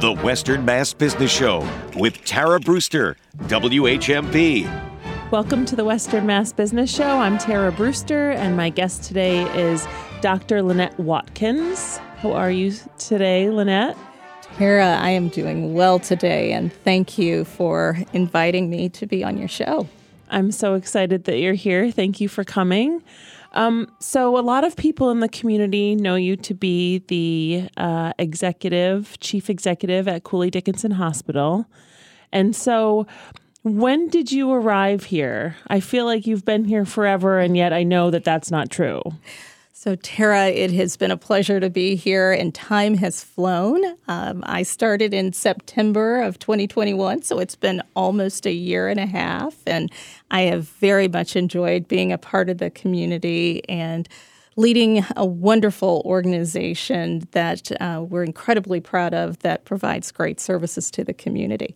The Western Mass Business Show with Tara Brewster, WHMP. Welcome to the Western Mass Business Show. I'm Tara Brewster, and my guest today is Dr. Lynette Watkins. How are you today, Lynette? Tara, I am doing well today, and thank you for inviting me to be on your show. I'm so excited that you're here. Thank you for coming. Um, so, a lot of people in the community know you to be the uh, executive, chief executive at Cooley Dickinson Hospital. And so, when did you arrive here? I feel like you've been here forever, and yet I know that that's not true. So, Tara, it has been a pleasure to be here, and time has flown. Um, I started in September of 2021, so it's been almost a year and a half, and I have very much enjoyed being a part of the community and leading a wonderful organization that uh, we're incredibly proud of that provides great services to the community.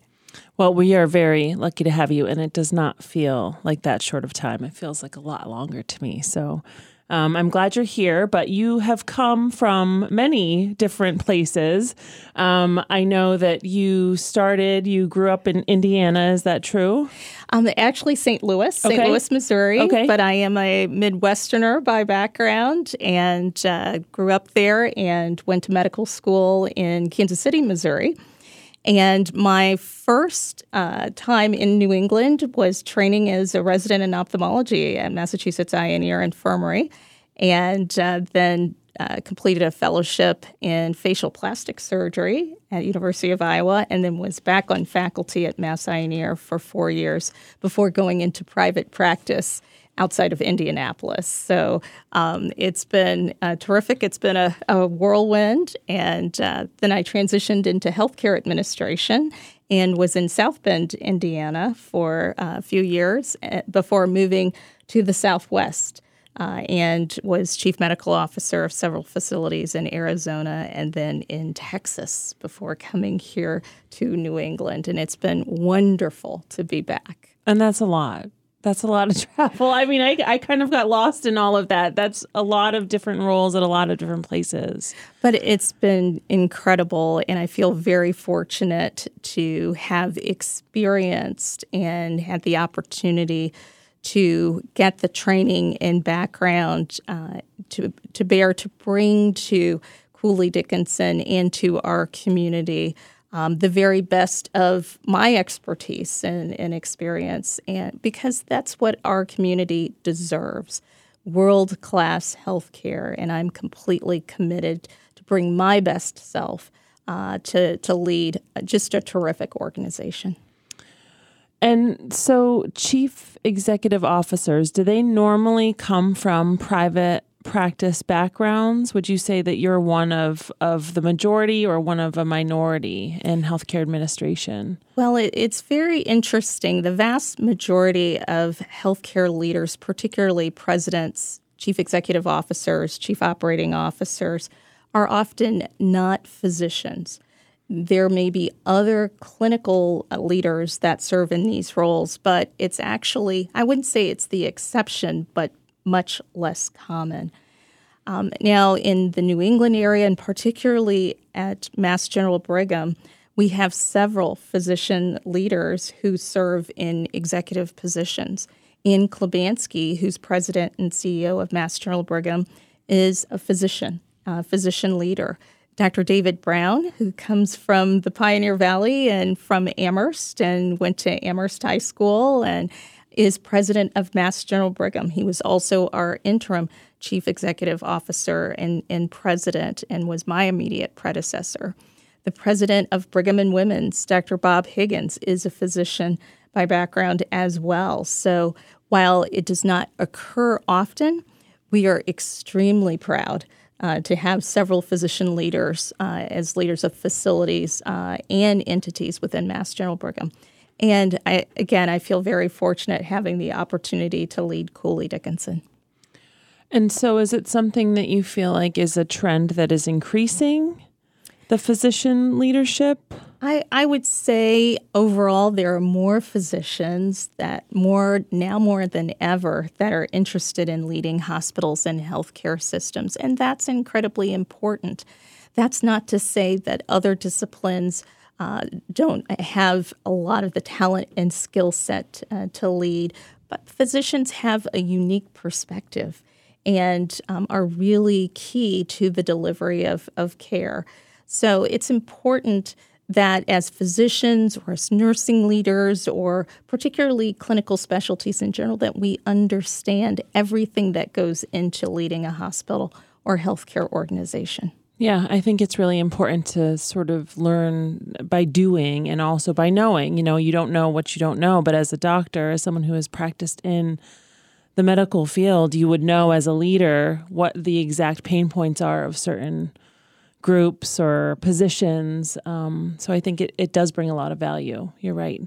Well, we are very lucky to have you, and it does not feel like that short of time. It feels like a lot longer to me. So um, I'm glad you're here, but you have come from many different places. Um, I know that you started, you grew up in Indiana. Is that true? I'm actually St. Louis, St. Okay. Louis, Missouri. Okay. But I am a Midwesterner by background and uh, grew up there and went to medical school in Kansas City, Missouri. And my first uh, time in New England was training as a resident in ophthalmology at Massachusetts Eye and Ear Infirmary, and uh, then uh, completed a fellowship in facial plastic surgery at University of Iowa, and then was back on faculty at Mass Eye and Ear for four years before going into private practice outside of Indianapolis. So um, it's been uh, terrific. It's been a, a whirlwind. And uh, then I transitioned into healthcare administration and was in South Bend, Indiana for uh, a few years eh, before moving to the Southwest. Uh, and was chief medical officer of several facilities in Arizona and then in Texas before coming here to New England. And it's been wonderful to be back. And that's a lot. That's a lot of travel. I mean, I, I kind of got lost in all of that. That's a lot of different roles at a lot of different places. But it's been incredible, and I feel very fortunate to have experienced and had the opportunity to get the training and background uh, to to bear to bring to Cooley Dickinson and to our community um, the very best of my expertise and, and experience, and because that's what our community deserves world class healthcare. And I'm completely committed to bring my best self uh, to, to lead just a terrific organization. And so, chief executive officers, do they normally come from private practice backgrounds? Would you say that you're one of, of the majority or one of a minority in healthcare administration? Well, it, it's very interesting. The vast majority of healthcare leaders, particularly presidents, chief executive officers, chief operating officers, are often not physicians. There may be other clinical uh, leaders that serve in these roles, but it's actually, I wouldn't say it's the exception, but much less common. Um, now, in the New England area, and particularly at Mass General Brigham, we have several physician leaders who serve in executive positions. Ian Klibanski, who's president and CEO of Mass General Brigham, is a physician, a physician leader. Dr. David Brown, who comes from the Pioneer Valley and from Amherst and went to Amherst High School and is president of Mass General Brigham. He was also our interim chief executive officer and, and president and was my immediate predecessor. The president of Brigham and Women's, Dr. Bob Higgins, is a physician by background as well. So while it does not occur often, we are extremely proud uh, to have several physician leaders uh, as leaders of facilities uh, and entities within Mass General Brigham. And I, again, I feel very fortunate having the opportunity to lead Cooley Dickinson. And so, is it something that you feel like is a trend that is increasing the physician leadership? I, I would say overall there are more physicians that more now more than ever that are interested in leading hospitals and healthcare systems, and that's incredibly important. That's not to say that other disciplines uh, don't have a lot of the talent and skill set uh, to lead, but physicians have a unique perspective and um, are really key to the delivery of, of care. So it's important that as physicians or as nursing leaders or particularly clinical specialties in general that we understand everything that goes into leading a hospital or healthcare organization. Yeah, I think it's really important to sort of learn by doing and also by knowing. You know, you don't know what you don't know, but as a doctor, as someone who has practiced in the medical field, you would know as a leader what the exact pain points are of certain groups or positions. Um, so I think it, it does bring a lot of value. You're right.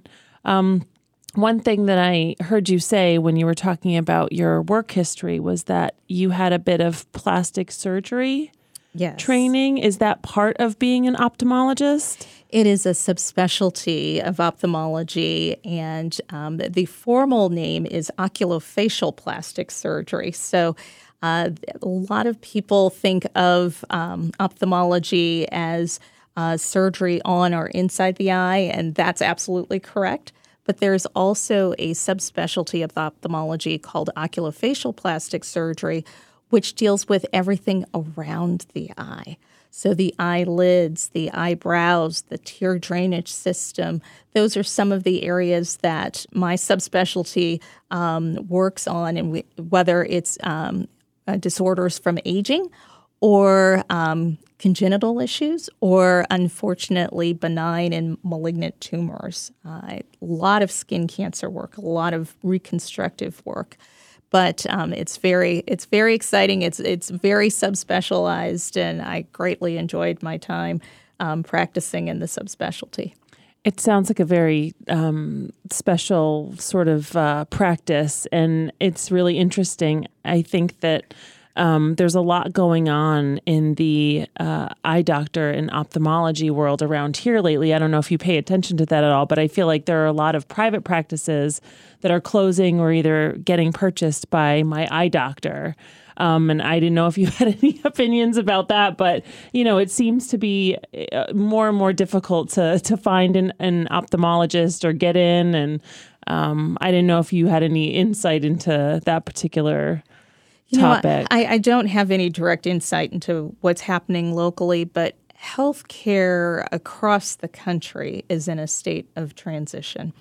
Um, one thing that I heard you say when you were talking about your work history was that you had a bit of plastic surgery yes. training. Is that part of being an ophthalmologist? It is a subspecialty of ophthalmology, and um, the formal name is oculofacial plastic surgery. So uh, a lot of people think of um, ophthalmology as uh, surgery on or inside the eye, and that's absolutely correct. But there's also a subspecialty of ophthalmology called oculofacial plastic surgery, which deals with everything around the eye. So, the eyelids, the eyebrows, the tear drainage system, those are some of the areas that my subspecialty um, works on, and we, whether it's um, uh, disorders from aging or um, congenital issues or unfortunately benign and malignant tumors. Uh, a lot of skin cancer work, a lot of reconstructive work. But um, it's very it's very exciting. It's it's very subspecialized, and I greatly enjoyed my time um, practicing in the subspecialty. It sounds like a very um, special sort of uh, practice, and it's really interesting. I think that um, there's a lot going on in the uh, eye doctor and ophthalmology world around here lately. I don't know if you pay attention to that at all, but I feel like there are a lot of private practices that are closing or either getting purchased by my eye doctor. Um, and I didn't know if you had any opinions about that, but you know, it seems to be uh, more and more difficult to to find an, an ophthalmologist or get in. And um, I didn't know if you had any insight into that particular you topic. I, I don't have any direct insight into what's happening locally, but healthcare across the country is in a state of transition.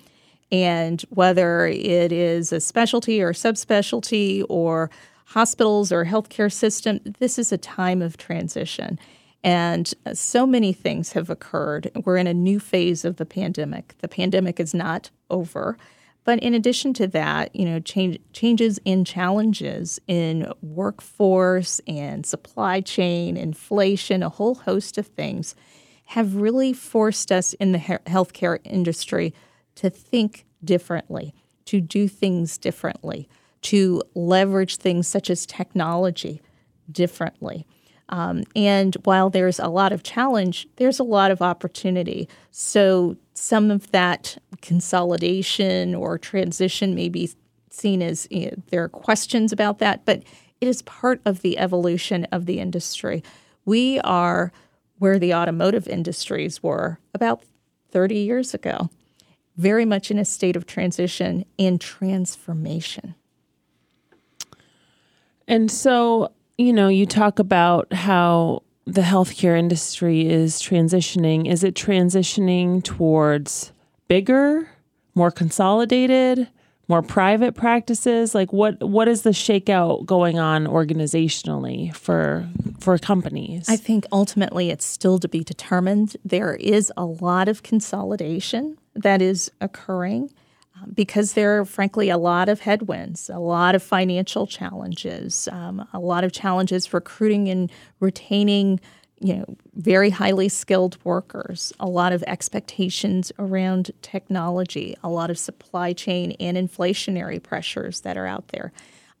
And whether it is a specialty or subspecialty or hospitals or healthcare system, this is a time of transition. And so many things have occurred. We're in a new phase of the pandemic. The pandemic is not over. But in addition to that, you know, change, changes in challenges in workforce and supply chain, inflation, a whole host of things have really forced us in the healthcare industry to think differently, to do things differently, to leverage things such as technology differently. Um, and while there's a lot of challenge, there's a lot of opportunity. So some of that consolidation or transition may be seen as you know, there are questions about that, but it is part of the evolution of the industry. We are where the automotive industries were about 30 years ago, very much in a state of transition and transformation. And so you know, you talk about how the healthcare industry is transitioning. Is it transitioning towards bigger, more consolidated, more private practices? Like what what is the shakeout going on organizationally for for companies? I think ultimately it's still to be determined. There is a lot of consolidation that is occurring because there are, frankly, a lot of headwinds, a lot of financial challenges, um, a lot of challenges recruiting and retaining, you know, very highly skilled workers, a lot of expectations around technology, a lot of supply chain and inflationary pressures that are out there.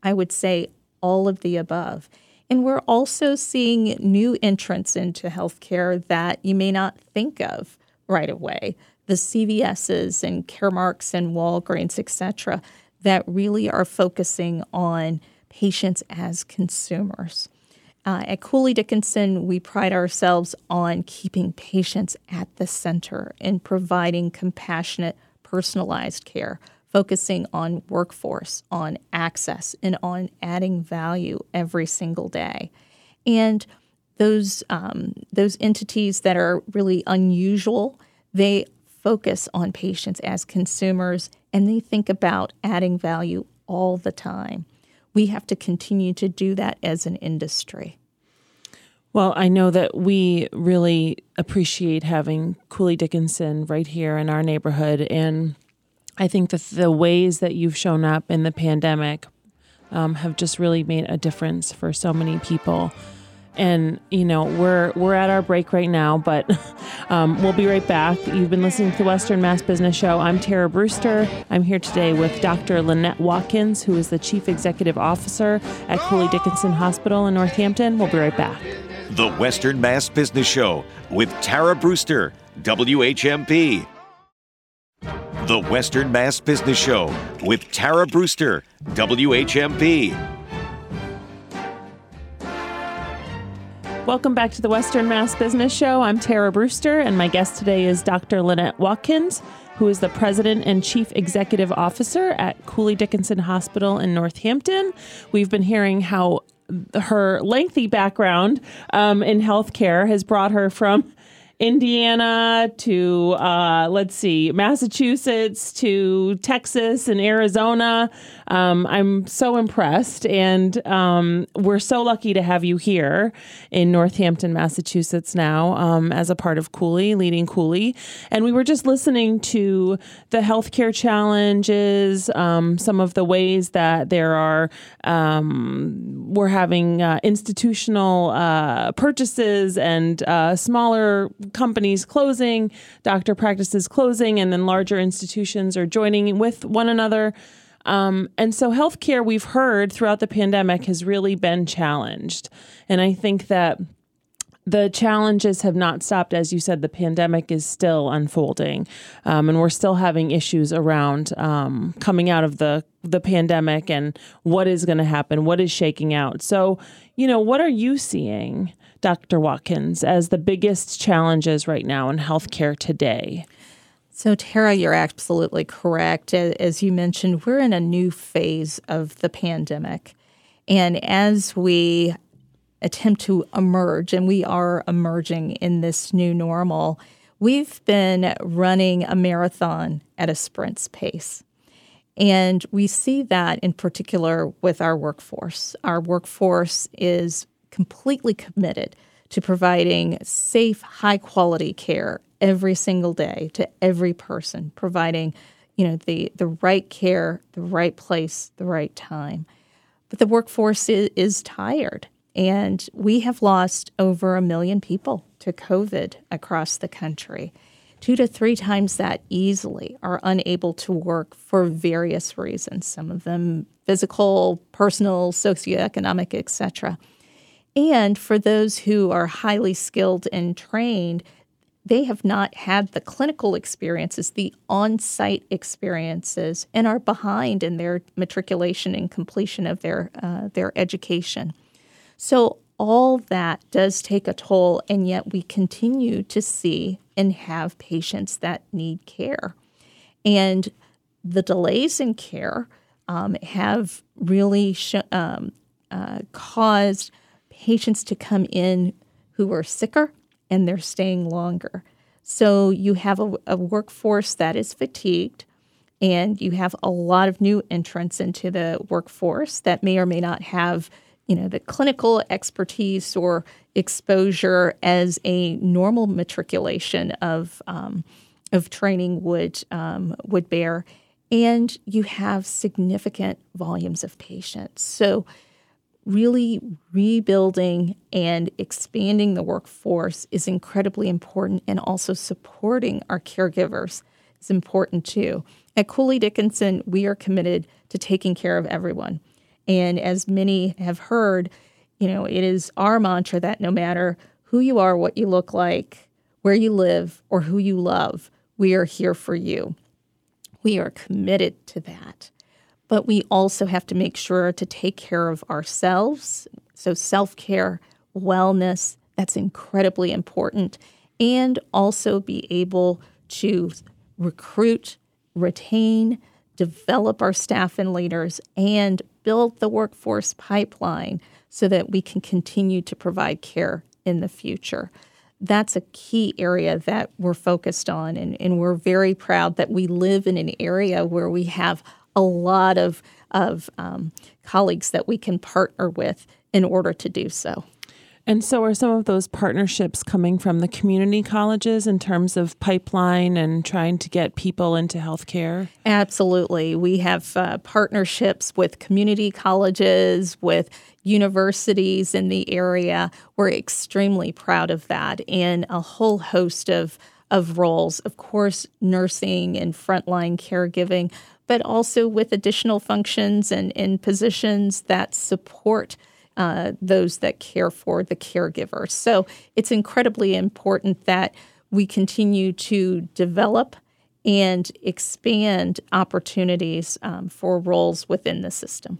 I would say all of the above. And we're also seeing new entrants into healthcare that you may not think of right away the CVS's and Caremarks and Walgreens, et cetera, that really are focusing on patients as consumers. Uh, at Cooley Dickinson, we pride ourselves on keeping patients at the center and providing compassionate, personalized care, focusing on workforce, on access, and on adding value every single day. And those um, those entities that are really unusual, they focus on patients as consumers and they think about adding value all the time. We have to continue to do that as an industry. Well, I know that we really appreciate having Cooley Dickinson right here in our neighborhood. And I think that the ways that you've shown up in the pandemic um, have just really made a difference for so many people. And you know we're we're at our break right now, but um, we'll be right back. You've been listening to the Western Mass Business Show. I'm Tara Brewster. I'm here today with Dr. Lynette Watkins, who is the Chief Executive Officer at Cooley Dickinson Hospital in Northampton. We'll be right back. The Western Mass Business Show with Tara Brewster, WHMP. The Western Mass Business Show with Tara Brewster, WHMP. Welcome back to the Western Mass Business Show. I'm Tara Brewster, and my guest today is Dr. Lynette Watkins, who is the President and Chief Executive Officer at Cooley Dickinson Hospital in Northampton. We've been hearing how her lengthy background um, in healthcare has brought her from Indiana to uh, let's see, Massachusetts to Texas and Arizona. Um, I'm so impressed, and um, we're so lucky to have you here in Northampton, Massachusetts now um, as a part of Cooley, leading Cooley. And we were just listening to the healthcare challenges, um, some of the ways that there are um, we're having uh, institutional uh, purchases and uh, smaller companies closing, doctor practices closing, and then larger institutions are joining with one another. Um, and so, healthcare, we've heard throughout the pandemic, has really been challenged. And I think that the challenges have not stopped. As you said, the pandemic is still unfolding, um, and we're still having issues around um, coming out of the the pandemic and what is going to happen, what is shaking out. So, you know, what are you seeing Dr. Watkins, as the biggest challenges right now in healthcare today? So, Tara, you're absolutely correct. As you mentioned, we're in a new phase of the pandemic. And as we attempt to emerge, and we are emerging in this new normal, we've been running a marathon at a sprint's pace. And we see that in particular with our workforce. Our workforce is completely committed to providing safe, high quality care every single day to every person, providing you know the the right care, the right place, the right time. But the workforce is, is tired, and we have lost over a million people to COVID across the country. Two to three times that easily are unable to work for various reasons, some of them physical, personal, socioeconomic, etc. And for those who are highly skilled and trained, they have not had the clinical experiences, the on site experiences, and are behind in their matriculation and completion of their, uh, their education. So, all that does take a toll, and yet we continue to see and have patients that need care. And the delays in care um, have really sh- um, uh, caused patients to come in who are sicker and they're staying longer. So you have a, a, workforce that is fatigued, and you have a lot of new entrants into the workforce that may or may not have, you know, the clinical expertise or exposure as a normal matriculation of um, of training would um, would bear, and you have significant volumes of patients. So really rebuilding and expanding the workforce is incredibly important, and also supporting our caregivers is important too. At Cooley Dickinson, we are committed to taking care of everyone. And as many have heard, you know, it is our mantra that no matter who you are, what you look like, where you live, or who you love, we are here for you. We are committed to that but we also have to make sure to take care of ourselves. So, self care, wellness. That's incredibly important. And also be able to recruit, retain, develop our staff and leaders, and build the workforce pipeline so that we can continue to provide care in the future. That's a key area that we're focused on, and, and we're very proud that we live in an area where we have a lot of, of um, colleagues that we can partner with in order to do so. And so, are some of those partnerships coming from the community colleges in terms of pipeline and trying to get people into healthcare? Absolutely. We have uh, partnerships with community colleges, with universities in the area. We're extremely proud of that, and a whole host of, of roles. Of course, nursing and frontline caregiving, but also with additional functions and, and positions that support uh, those that care for the caregiver. So it's incredibly important that we continue to develop and expand opportunities um, for roles within the system.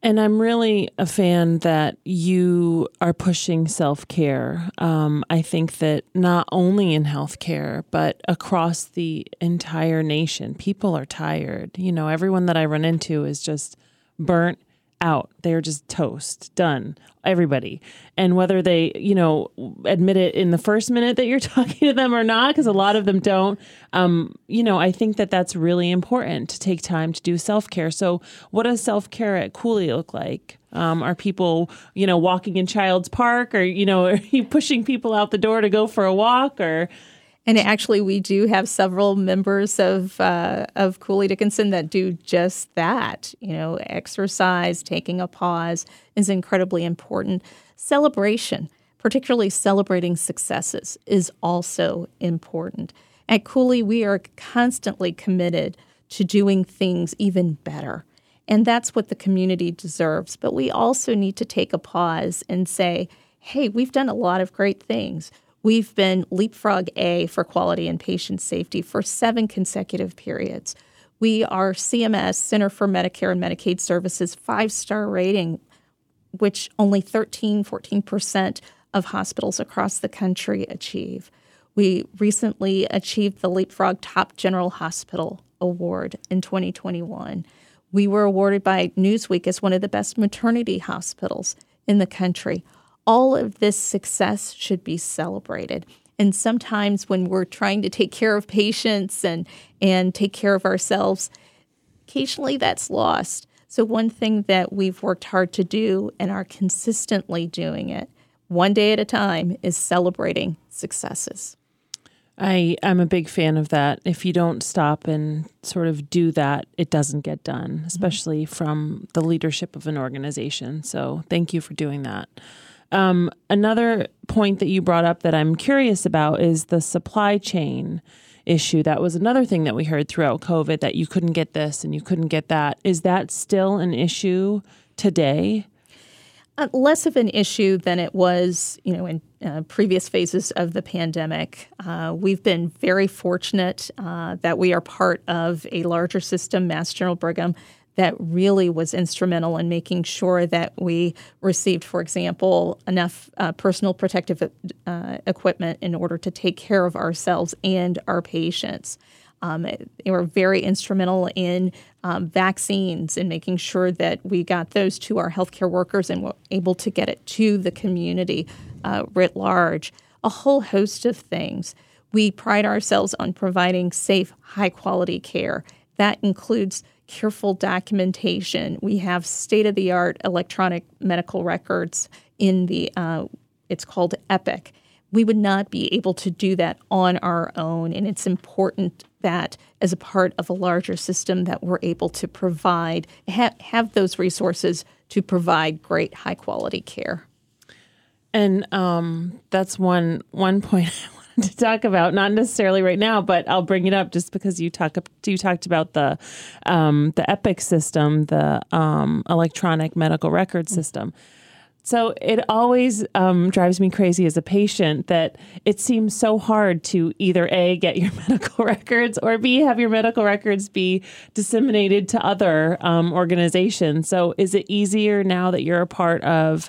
And I'm really a fan that you are pushing self care. Um, I think that not only in healthcare, but across the entire nation, people are tired. You know, everyone that I run into is just burnt out. They're just toast, done. Everybody. And whether they, you know, admit it in the first minute that you're talking to them or not, because a lot of them don't, um, you know, I think that that's really important to take time to do self care. So, what does self care at Cooley look like? Um, are people, you know, walking in Child's Park or, you know, are you pushing people out the door to go for a walk or, and actually, we do have several members of uh, of Cooley Dickinson that do just that. You know, exercise, taking a pause is incredibly important. Celebration, particularly celebrating successes, is also important. At Cooley, we are constantly committed to doing things even better. And that's what the community deserves. But we also need to take a pause and say, hey, we've done a lot of great things. We've been Leapfrog A for quality and patient safety for seven consecutive periods. We are CMS, Center for Medicare and Medicaid Services, five star rating, which only 13, 14% of hospitals across the country achieve. We recently achieved the Leapfrog Top General Hospital Award in 2021. We were awarded by Newsweek as one of the best maternity hospitals in the country all of this success should be celebrated. And sometimes when we're trying to take care of patients and, and take care of ourselves, occasionally that's lost. So, one thing that we've worked hard to do and are consistently doing it one day at a time is celebrating successes. I I'm a big fan of that. If you don't stop and sort of do that, it doesn't get done, mm-hmm. especially from the leadership of an organization. So, thank you for doing that. Um, another point that you brought up that I'm curious about is the supply chain issue. That was another thing that we heard throughout COVID that you couldn't get this and you couldn't get that. Is that still an issue today? Uh, less of an issue than it was, you know, in uh, previous phases of the pandemic. Uh, we've been very fortunate uh, that we are part of a larger system, Mass General Brigham, that really was instrumental in making sure that we received, for example, enough uh, personal protective uh, equipment in order to take care of ourselves and our patients. Um, they were very instrumental in um, vaccines and making sure that we got those to our healthcare workers and were able to get it to the community uh, writ large. A whole host of things. We pride ourselves on providing safe, high quality care. That includes careful documentation. We have state of the art electronic medical records in the, uh, it's called EPIC. We would not be able to do that on our own, and it's important that as a part of a larger system that we're able to provide ha- have those resources to provide great high quality care. And um, that's one one point to talk about, not necessarily right now, but I'll bring it up just because you talk you talked about the um, the Epic system, the um, electronic medical record mm. system. So it always um, drives me crazy as a patient that it seems so hard to either a get your medical records or b have your medical records be disseminated to other um, organizations. So is it easier now that you're a part of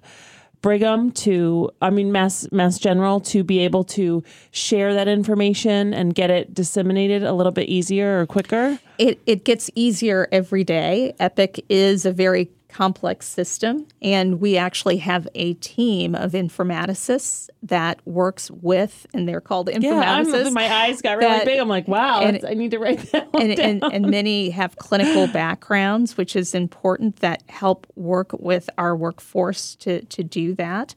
Brigham to, I mean, Mass Mass General to be able to share that information and get it disseminated a little bit easier or quicker? It it gets easier every day. Epic is a very complex system. And we actually have a team of informaticists that works with, and they're called informaticists. Yeah, my eyes got really that, big. I'm like, wow, and, I need to write that and, and, and, many have clinical backgrounds, which is important that help work with our workforce to, to do that.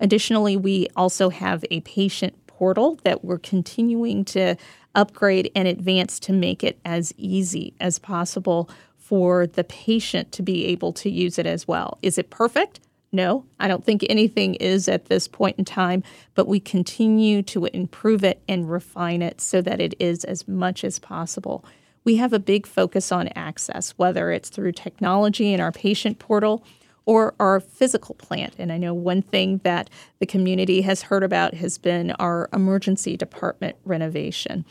Additionally, we also have a patient portal that we're continuing to upgrade and advance to make it as easy as possible for the patient to be able to use it as well. Is it perfect? No, I don't think anything is at this point in time, but we continue to improve it and refine it so that it is as much as possible. We have a big focus on access, whether it's through technology in our patient portal or our physical plant. And I know one thing that the community has heard about has been our emergency department renovation.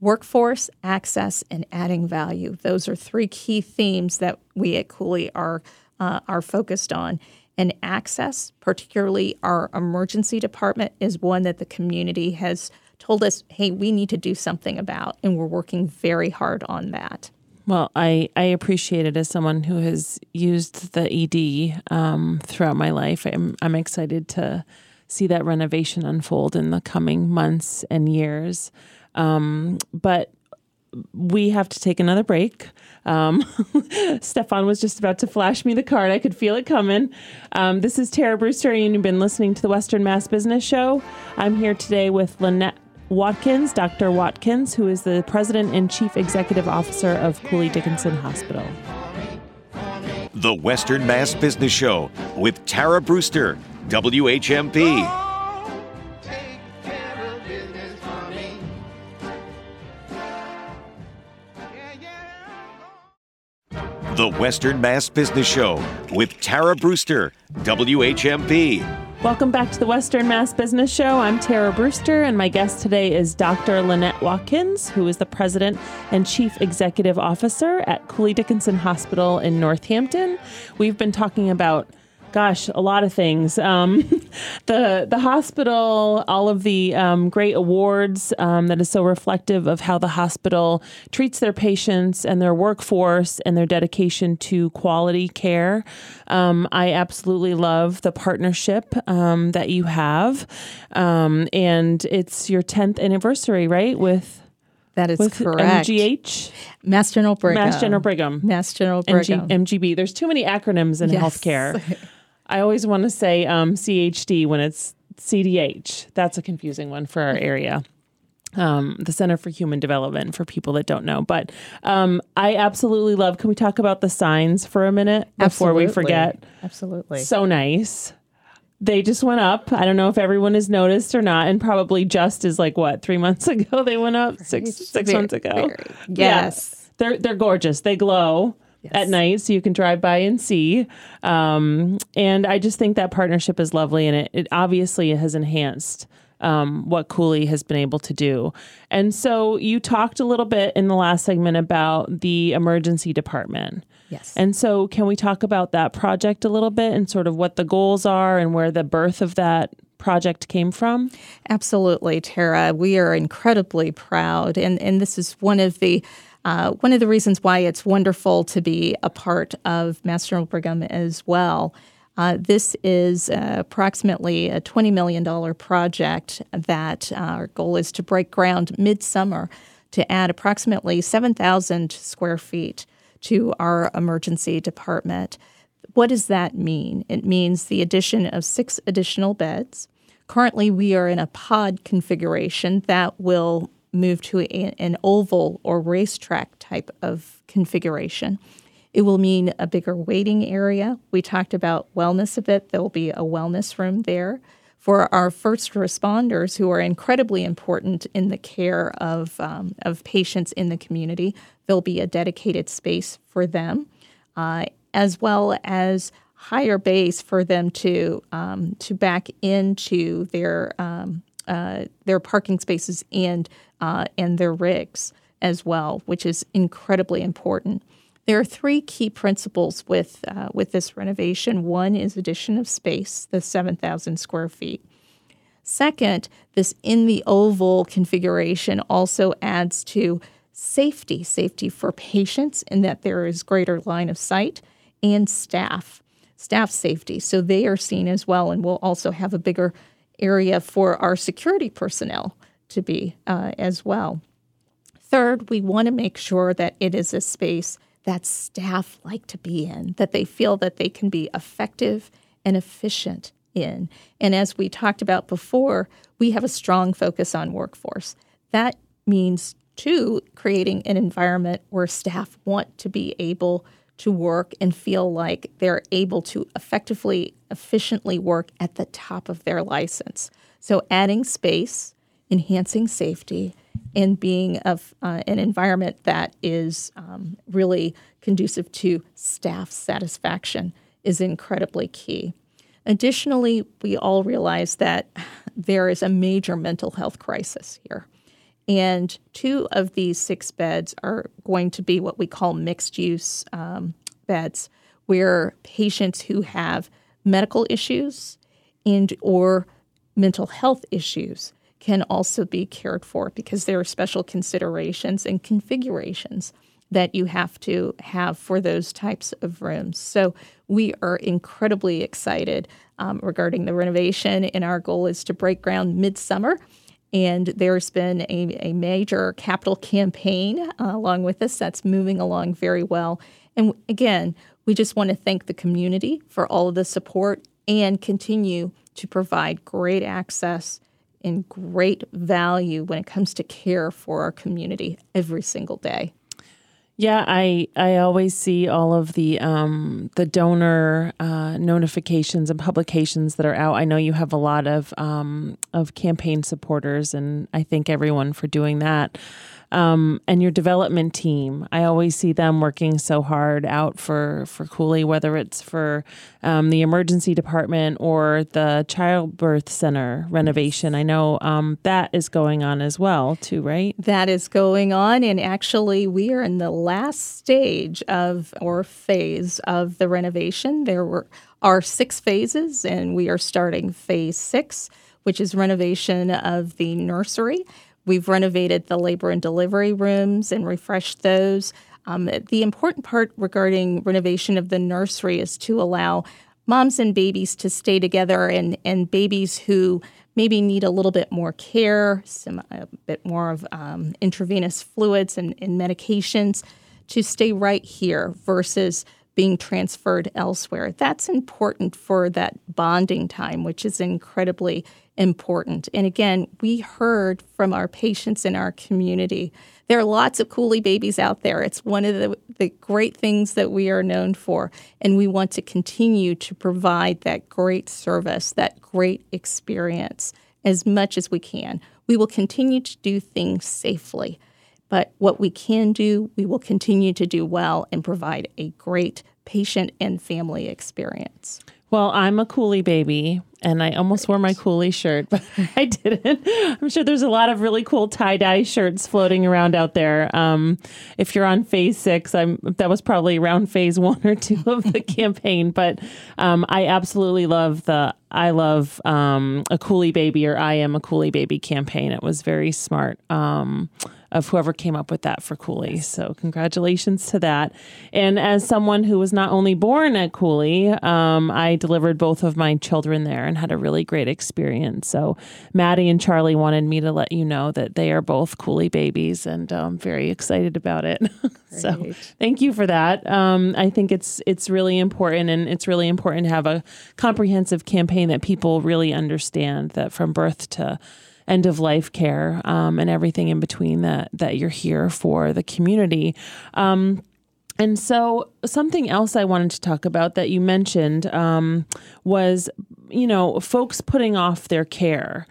Workforce, access, and adding value. Those are three key themes that we at Cooley are, uh, are focused on. And access, particularly our emergency department, is one that the community has told us, hey, we need to do something about. And we're working very hard on that. Well, I, I appreciate it as someone who has used the ED um, throughout my life. I'm, I'm excited to see that renovation unfold in the coming months and years. Um, but we have to take another break. Um, Stefan was just about to flash me the card. I could feel it coming. Um, this is Tara Brewster, and you've been listening to the Western Mass Business Show. I'm here today with Lynette Watkins, Dr. Watkins, who is the president and chief executive officer of Cooley Dickinson Hospital. The Western Mass Business Show with Tara Brewster, WHMP. The Western Mass Business Show with Tara Brewster, WHMP. Welcome back to the Western Mass Business Show. I'm Tara Brewster, and my guest today is Dr. Lynette Watkins, who is the president and chief executive officer at Cooley Dickinson Hospital in Northampton. We've been talking about gosh, a lot of things. Um, the the hospital, all of the um, great awards um, that is so reflective of how the hospital treats their patients and their workforce and their dedication to quality care. Um, I absolutely love the partnership um, that you have, um, and it's your tenth anniversary, right? With that is with correct. MGH? Mass General Brigham. Mass General Brigham. Mass General Brigham. MG, MGB. There's too many acronyms in yes. healthcare. I always want to say um, CHD when it's CDH. That's a confusing one for our area. Um, the Center for Human Development for people that don't know. But um, I absolutely love. Can we talk about the signs for a minute before absolutely. we forget? Absolutely. So nice. They just went up. I don't know if everyone has noticed or not, and probably just is like what three months ago they went up six six very, months ago. Very, yes, yeah. they're they're gorgeous. They glow yes. at night so you can drive by and see. Um, and I just think that partnership is lovely and it, it obviously has enhanced um, what Cooley has been able to do. And so you talked a little bit in the last segment about the emergency department. Yes. And so can we talk about that project a little bit and sort of what the goals are and where the birth of that project came from? Absolutely, Tara. We are incredibly proud. And, and this is one of the uh, one of the reasons why it's wonderful to be a part of Mass General Brigham as well. Uh, this is uh, approximately a $20 million project that uh, our goal is to break ground midsummer to add approximately 7,000 square feet to our emergency department. What does that mean? It means the addition of six additional beds. Currently, we are in a pod configuration that will move to a, an oval or racetrack type of configuration. It will mean a bigger waiting area. We talked about wellness a bit. There will be a wellness room there. For our first responders, who are incredibly important in the care of, um, of patients in the community, there'll be a dedicated space for them, uh, as well as higher base for them to um, to back into their um, uh, their parking spaces and uh, and their rigs as well, which is incredibly important. There are three key principles with uh, with this renovation. One is addition of space, the 7,000 square feet. Second, this in the oval configuration also adds to safety, safety for patients in that there is greater line of sight, and staff, staff safety. So they are seen as well, and we'll also have a bigger area for our security personnel to be uh, as well. Third, we want to make sure that it is a space that staff like to be in, that they feel that they can be effective and efficient in. And as we talked about before, we have a strong focus on workforce. That means, too, creating an environment where staff want to be able to work and feel like they're able to effectively, efficiently work at the top of their license. So, adding space, enhancing safety, and being of uh, an environment that is um, really conducive to staff satisfaction is incredibly key. Additionally, we all realize that there is a major mental health crisis here. And two of these six beds are going to be what we call mixed use um, beds, where patients who have medical issues and or mental health issues can also be cared for because there are special considerations and configurations that you have to have for those types of rooms. So we are incredibly excited um, regarding the renovation, and our goal is to break ground midsummer and there's been a, a major capital campaign uh, along with this that's moving along very well. And again, we just want to thank the community for all of the support and continue to provide great access and great value when it comes to care for our community every single day. Yeah, I I always see all of the um, the donor uh, notifications and publications that are out. I know you have a lot of um, of campaign supporters, and I thank everyone for doing that um, and your development team. I always see them working so hard out for for Cooley, whether it's for um, the emergency department or the childbirth center renovation. I know um, that is going on as well, too, right? That is going on, and actually, we are in the last stage of or phase of the renovation. There were are six phases, and we are starting phase six, which is renovation of the nursery. We've renovated the labor and delivery rooms and refreshed those. Um, the important part regarding renovation of the nursery is to allow moms and babies to stay together and, and babies who maybe need a little bit more care, some a bit more of um, intravenous fluids and, and medications to stay right here versus being transferred elsewhere. That's important for that bonding time, which is incredibly important. And again, we heard from our patients in our community. There are lots of Cooley babies out there. It's one of the, the great things that we are known for. And we want to continue to provide that great service, that great experience as much as we can. We will continue to do things safely. But what we can do, we will continue to do well and provide a great patient and family experience. Well, I'm a Cooley baby, and I almost wore my Cooley shirt, but I didn't. I'm sure there's a lot of really cool tie dye shirts floating around out there. Um, if you're on phase six, I'm that was probably around phase one or two of the campaign. But um, I absolutely love the I love um, a Cooley baby or I am a Cooley baby campaign. It was very smart. Um, of whoever came up with that for Cooley. So congratulations to that. And as someone who was not only born at Cooley, um, I delivered both of my children there and had a really great experience. So Maddie and Charlie wanted me to let you know that they are both Cooley babies, and I'm um, very excited about it. so thank you for that. Um, I think it's it's really important, and it's really important to have a comprehensive campaign that people really understand that from birth to end of life care um, and everything in between that that you're here for the community. Um, and so, something else I wanted to talk about that you mentioned um, was, you know, folks putting off their care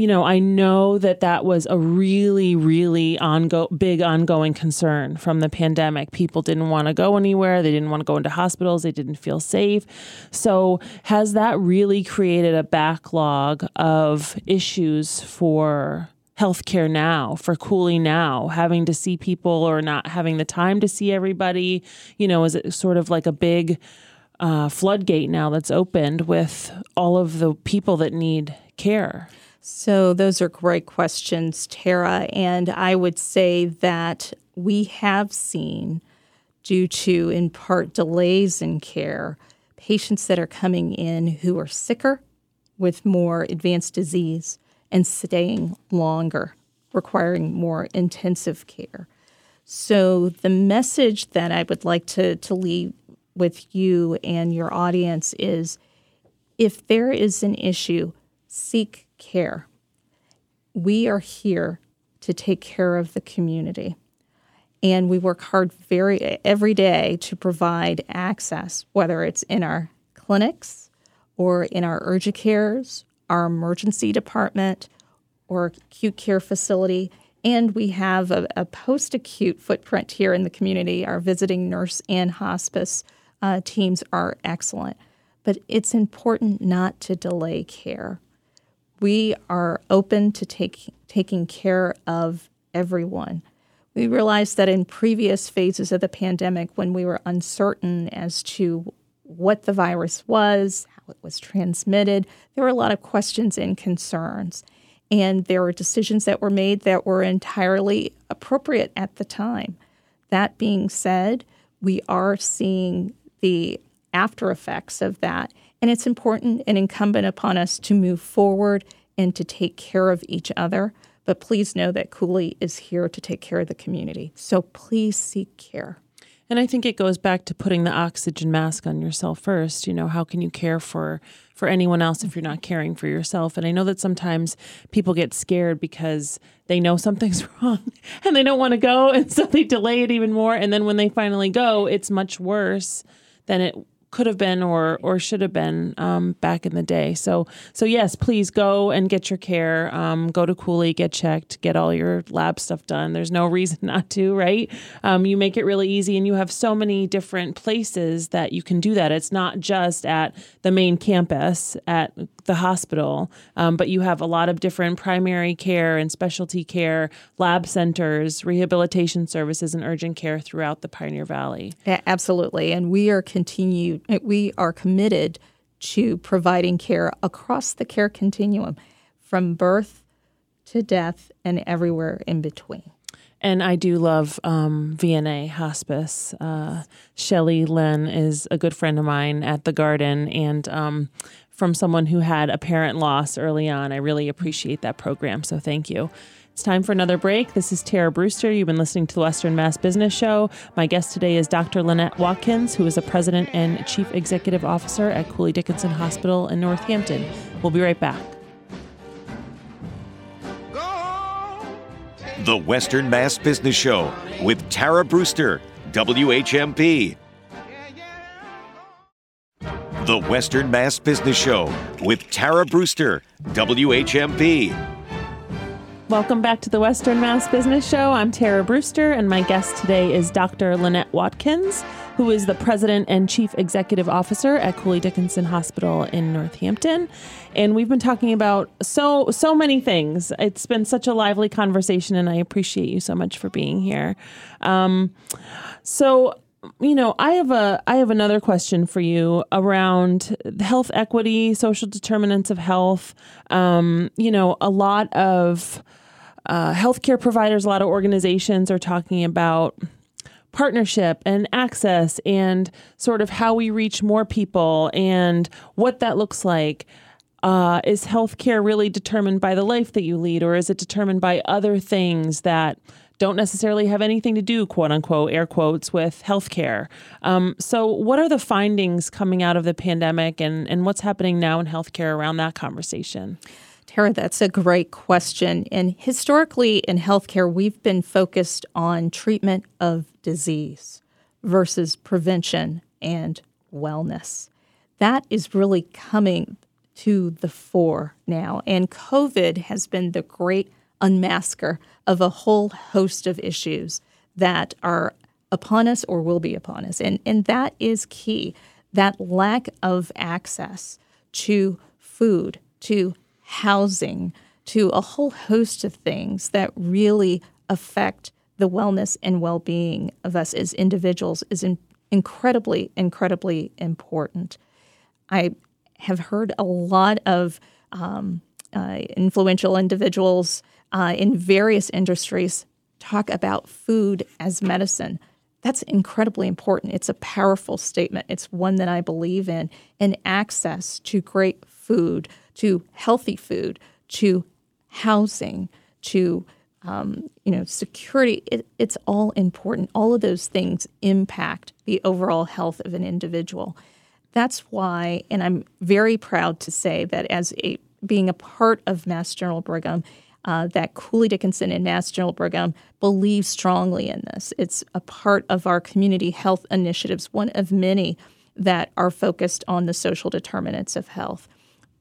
you know, I know that that was a really, really ongo- big ongoing concern from the pandemic. People didn't want to go anywhere. They didn't want to go into hospitals. They didn't feel safe. So, has that really created a backlog of issues for healthcare now, for Cooley now, having to see people or not having the time to see everybody? You know, is it sort of like a big uh, floodgate now that's opened with all of the people that need care? So, those are great questions, Tara. And I would say that we have seen, due to in part delays in care, patients that are coming in who are sicker with more advanced disease and staying longer, requiring more intensive care. So, the message that I would like to, to leave with you and your audience is if there is an issue, seek care. We are here to take care of the community. And we work hard very every day to provide access, whether it's in our clinics or in our urgent cares, our emergency department, or acute care facility. And we have a, a post acute footprint here in the community. Our visiting nurse and hospice uh, teams are excellent. But it's important not to delay care we are open to take, taking care of everyone. We realized that in previous phases of the pandemic, when we were uncertain as to what the virus was, how it was transmitted, there were a lot of questions and concerns. And there were decisions that were made that were entirely appropriate at the time. That being said, we are seeing the after effects of that. And it's important and incumbent upon us to move forward and to take care of each other. But please know that Cooley is here to take care of the community. So please seek care. And I think it goes back to putting the oxygen mask on yourself first. You know, how can you care for for anyone else if you're not caring for yourself? And I know that sometimes people get scared because they know something's wrong and they don't want to go and so they delay it even more and then when they finally go, it's much worse than it could have been or or should have been um, back in the day. So so yes, please go and get your care. Um, go to Cooley, get checked, get all your lab stuff done. There's no reason not to, right? Um, you make it really easy, and you have so many different places that you can do that. It's not just at the main campus at the hospital, um, but you have a lot of different primary care and specialty care, lab centers, rehabilitation services, and urgent care throughout the Pioneer Valley. Yeah, absolutely, and we are continued we are committed to providing care across the care continuum from birth to death and everywhere in between. And I do love um, VNA hospice. Uh, Shelly Len is a good friend of mine at the Garden, and um, from someone who had a parent loss early on, I really appreciate that program. So thank you. It's time for another break. This is Tara Brewster. You've been listening to the Western Mass Business Show. My guest today is Dr. Lynette Watkins, who is a president and chief executive officer at Cooley Dickinson Hospital in Northampton. We'll be right back. The Western Mass Business Show with Tara Brewster, WHMP. The Western Mass Business Show with Tara Brewster, WHMP. Welcome back to the Western Mass Business Show. I'm Tara Brewster, and my guest today is Dr. Lynette Watkins, who is the president and chief executive officer at Cooley Dickinson Hospital in Northampton. And we've been talking about so so many things. It's been such a lively conversation, and I appreciate you so much for being here. Um, so you know, I have a I have another question for you around health equity, social determinants of health. Um, you know, a lot of uh, healthcare providers, a lot of organizations are talking about partnership and access and sort of how we reach more people and what that looks like. Uh, is healthcare really determined by the life that you lead, or is it determined by other things that don't necessarily have anything to do, quote unquote, air quotes, with healthcare? Um, so, what are the findings coming out of the pandemic, and, and what's happening now in healthcare around that conversation? Tara, that's a great question. And historically in healthcare, we've been focused on treatment of disease versus prevention and wellness. That is really coming to the fore now. And COVID has been the great unmasker of a whole host of issues that are upon us or will be upon us. And, and that is key that lack of access to food, to housing, to a whole host of things that really affect the wellness and well being of us as individuals is in, incredibly, incredibly important. I have heard a lot of um, uh, influential individuals uh, in various industries talk about food as medicine. That's incredibly important. It's a powerful statement. It's one that I believe in. And access to great food, to healthy food, to housing, to um, you know security. It, it's all important. All of those things impact the overall health of an individual. That's why, and I'm very proud to say that as a being a part of Mass General Brigham, uh, that Cooley Dickinson and Mass General Brigham believe strongly in this. It's a part of our community health initiatives, one of many that are focused on the social determinants of health.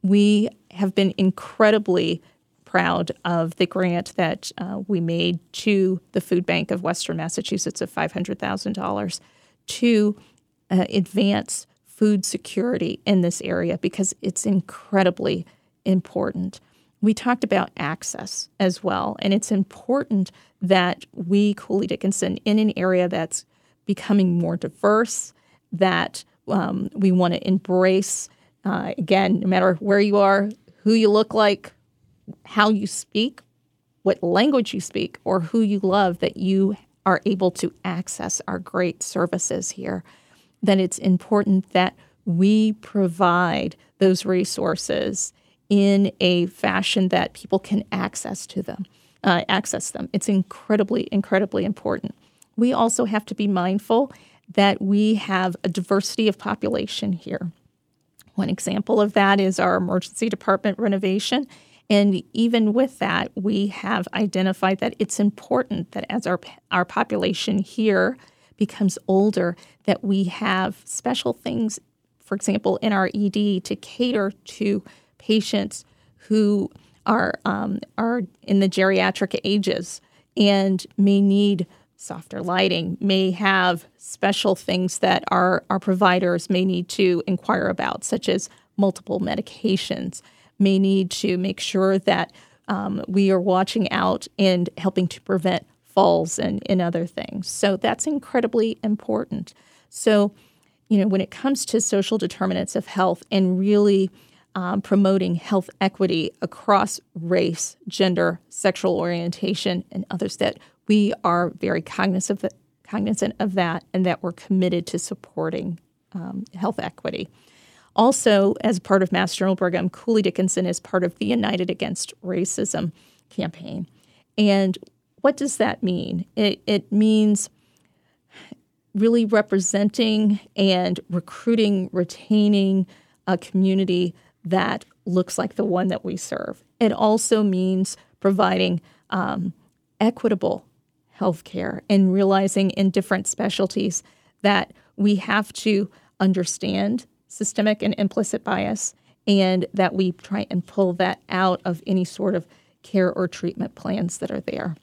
We have been incredibly proud of the grant that uh, we made to the Food Bank of Western Massachusetts of $500,000 to uh, advance food security in this area because it's incredibly important. We talked about access as well, and it's important that we, Cooley Dickinson, in an area that's becoming more diverse, that um, we want to embrace, uh, again, no matter where you are, who you look like, how you speak, what language you speak, or who you love, that you are able to access our great services here. Then it's important that we provide those resources in a fashion that people can access to them, uh, access them. It's incredibly, incredibly important. We also have to be mindful that we have a diversity of population here. One example of that is our emergency department renovation. And even with that, we have identified that it's important that as our, our population here becomes older, that we have special things, for example, in our ED to cater to patients who are um, are in the geriatric ages and may need softer lighting, may have special things that our, our providers may need to inquire about, such as multiple medications, may need to make sure that um, we are watching out and helping to prevent falls and, and other things. So that's incredibly important. So, you know, when it comes to social determinants of health and really um, promoting health equity across race, gender, sexual orientation, and others that we are very cognizant of, cognizant of that and that we're committed to supporting um, health equity. Also, as part of Mass General Brigham, Cooley Dickinson is part of the United Against Racism campaign. And what does that mean? It, it means really representing and recruiting, retaining a community that looks like the one that we serve. It also means providing um, equitable health care and realizing in different specialties that we have to understand systemic and implicit bias and that we try and pull that out of any sort of care or treatment plans that are there.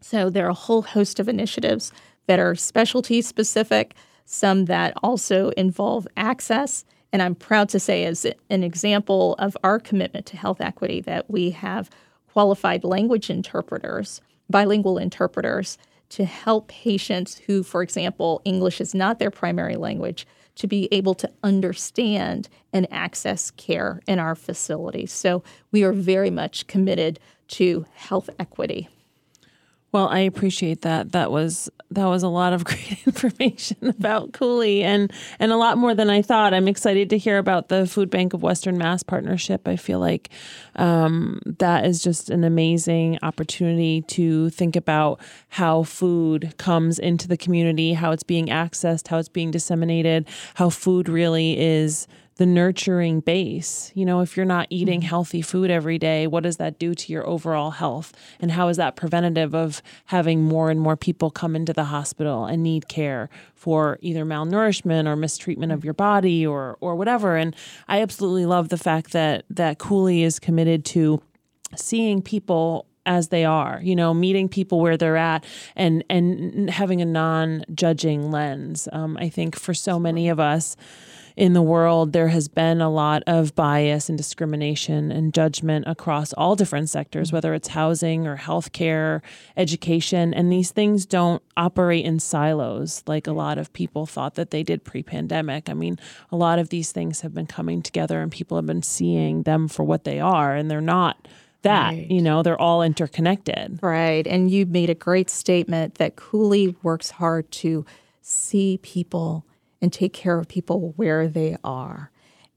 So there are a whole host of initiatives that are specialty specific, some that also involve access and I'm proud to say, as an example of our commitment to health equity, that we have qualified language interpreters, bilingual interpreters, to help patients who, for example, English is not their primary language, to be able to understand and access care in our facilities. So we are very much committed to health equity. Well, I appreciate that. That was that was a lot of great information about Cooley and and a lot more than I thought. I'm excited to hear about the Food Bank of Western Mass partnership. I feel like um, that is just an amazing opportunity to think about how food comes into the community, how it's being accessed, how it's being disseminated, how food really is the nurturing base. You know, if you're not eating mm-hmm. healthy food every day, what does that do to your overall health? And how is that preventative of having more and more people come into the hospital and need care for either malnourishment or mistreatment of your body or or whatever? And I absolutely love the fact that that Cooley is committed to seeing people as they are you know meeting people where they're at and and having a non-judging lens um, i think for so many of us in the world, there has been a lot of bias and discrimination and judgment across all different sectors, mm-hmm. whether it's housing or healthcare, education. And these things don't operate in silos like a lot of people thought that they did pre pandemic. I mean, a lot of these things have been coming together and people have been seeing them for what they are, and they're not that right. you know they're all interconnected right and you made a great statement that cooley works hard to see people and take care of people where they are.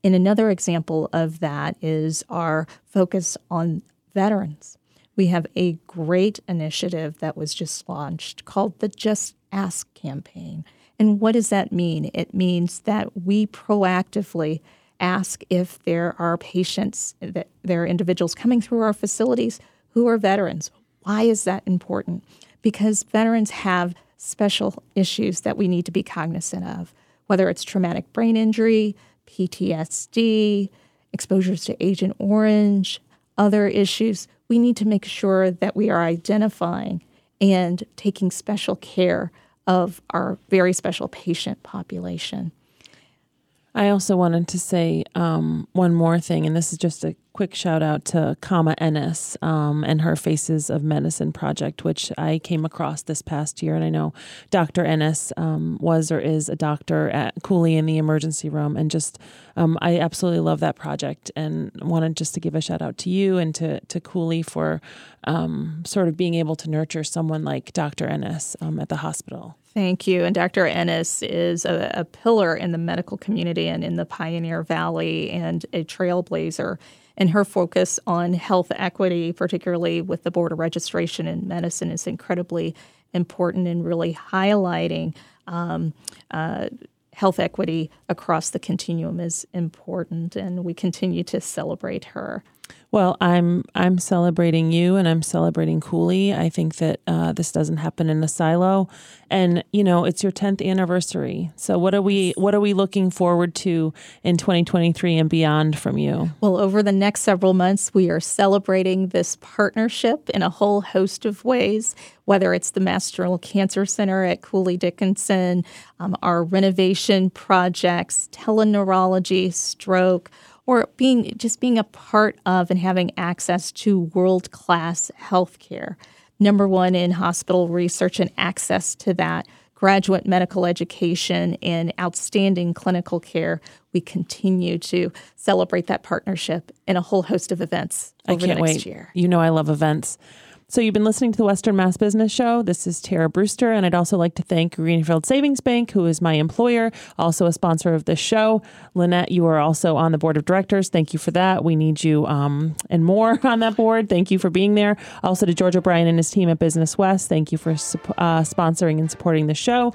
And another example of that is our focus on veterans. We have a great initiative that was just launched called the Just Ask campaign. And what does that mean? It means that we proactively ask if there are patients, that there are individuals coming through our facilities who are veterans. Why is that important? Because veterans have special issues that we need to be cognizant of whether it's traumatic brain injury, PTSD, exposures to Agent Orange, other issues, we need to make sure that we are identifying and taking special care of our very special patient population. I also wanted to say um, one more thing, and this is just a quick shout out to Kama Ennis um, and her Faces of Medicine project, which I came across this past year. And I know Dr. Ennis um, was or is a doctor at Cooley in the emergency room. And just, um, I absolutely love that project and wanted just to give a shout out to you and to, to Cooley for um, sort of being able to nurture someone like Dr. Ennis um, at the hospital. Thank you. And Dr. Ennis is a, a, pillar in the medical community and in the Pioneer Valley and a trailblazer. And her focus on health equity, particularly with the Board of Registration in Medicine, is incredibly important in really highlighting um, uh, health equity across the continuum is important. And we continue to celebrate her. Well, I'm I'm celebrating you, and I'm celebrating Cooley. I think that uh, this doesn't happen in a silo, and you know it's your 10th anniversary. So what are we what are we looking forward to in 2023 and beyond from you? Well, over the next several months, we are celebrating this partnership in a whole host of ways. Whether it's the Mass General Cancer Center at Cooley Dickinson, um, our renovation projects, teleneurology, stroke or being just being a part of and having access to world class healthcare. Number one in hospital research and access to that, graduate medical education, and outstanding clinical care. We continue to celebrate that partnership in a whole host of events over I can't the next wait. year. You know, I love events. So you've been listening to the Western Mass Business Show. This is Tara Brewster, and I'd also like to thank Greenfield Savings Bank, who is my employer, also a sponsor of this show. Lynette, you are also on the board of directors. Thank you for that. We need you um, and more on that board. Thank you for being there. Also to George O'Brien and his team at Business West. Thank you for uh, sponsoring and supporting the show.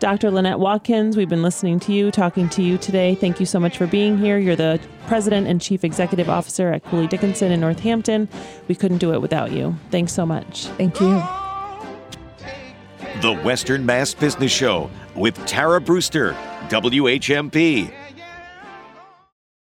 Dr. Lynette Watkins, we've been listening to you, talking to you today. Thank you so much for being here. You're the president and chief executive officer at Cooley Dickinson in Northampton. We couldn't do it without you. Thanks so much. Thank you. The Western Mass Business Show with Tara Brewster, WHMP.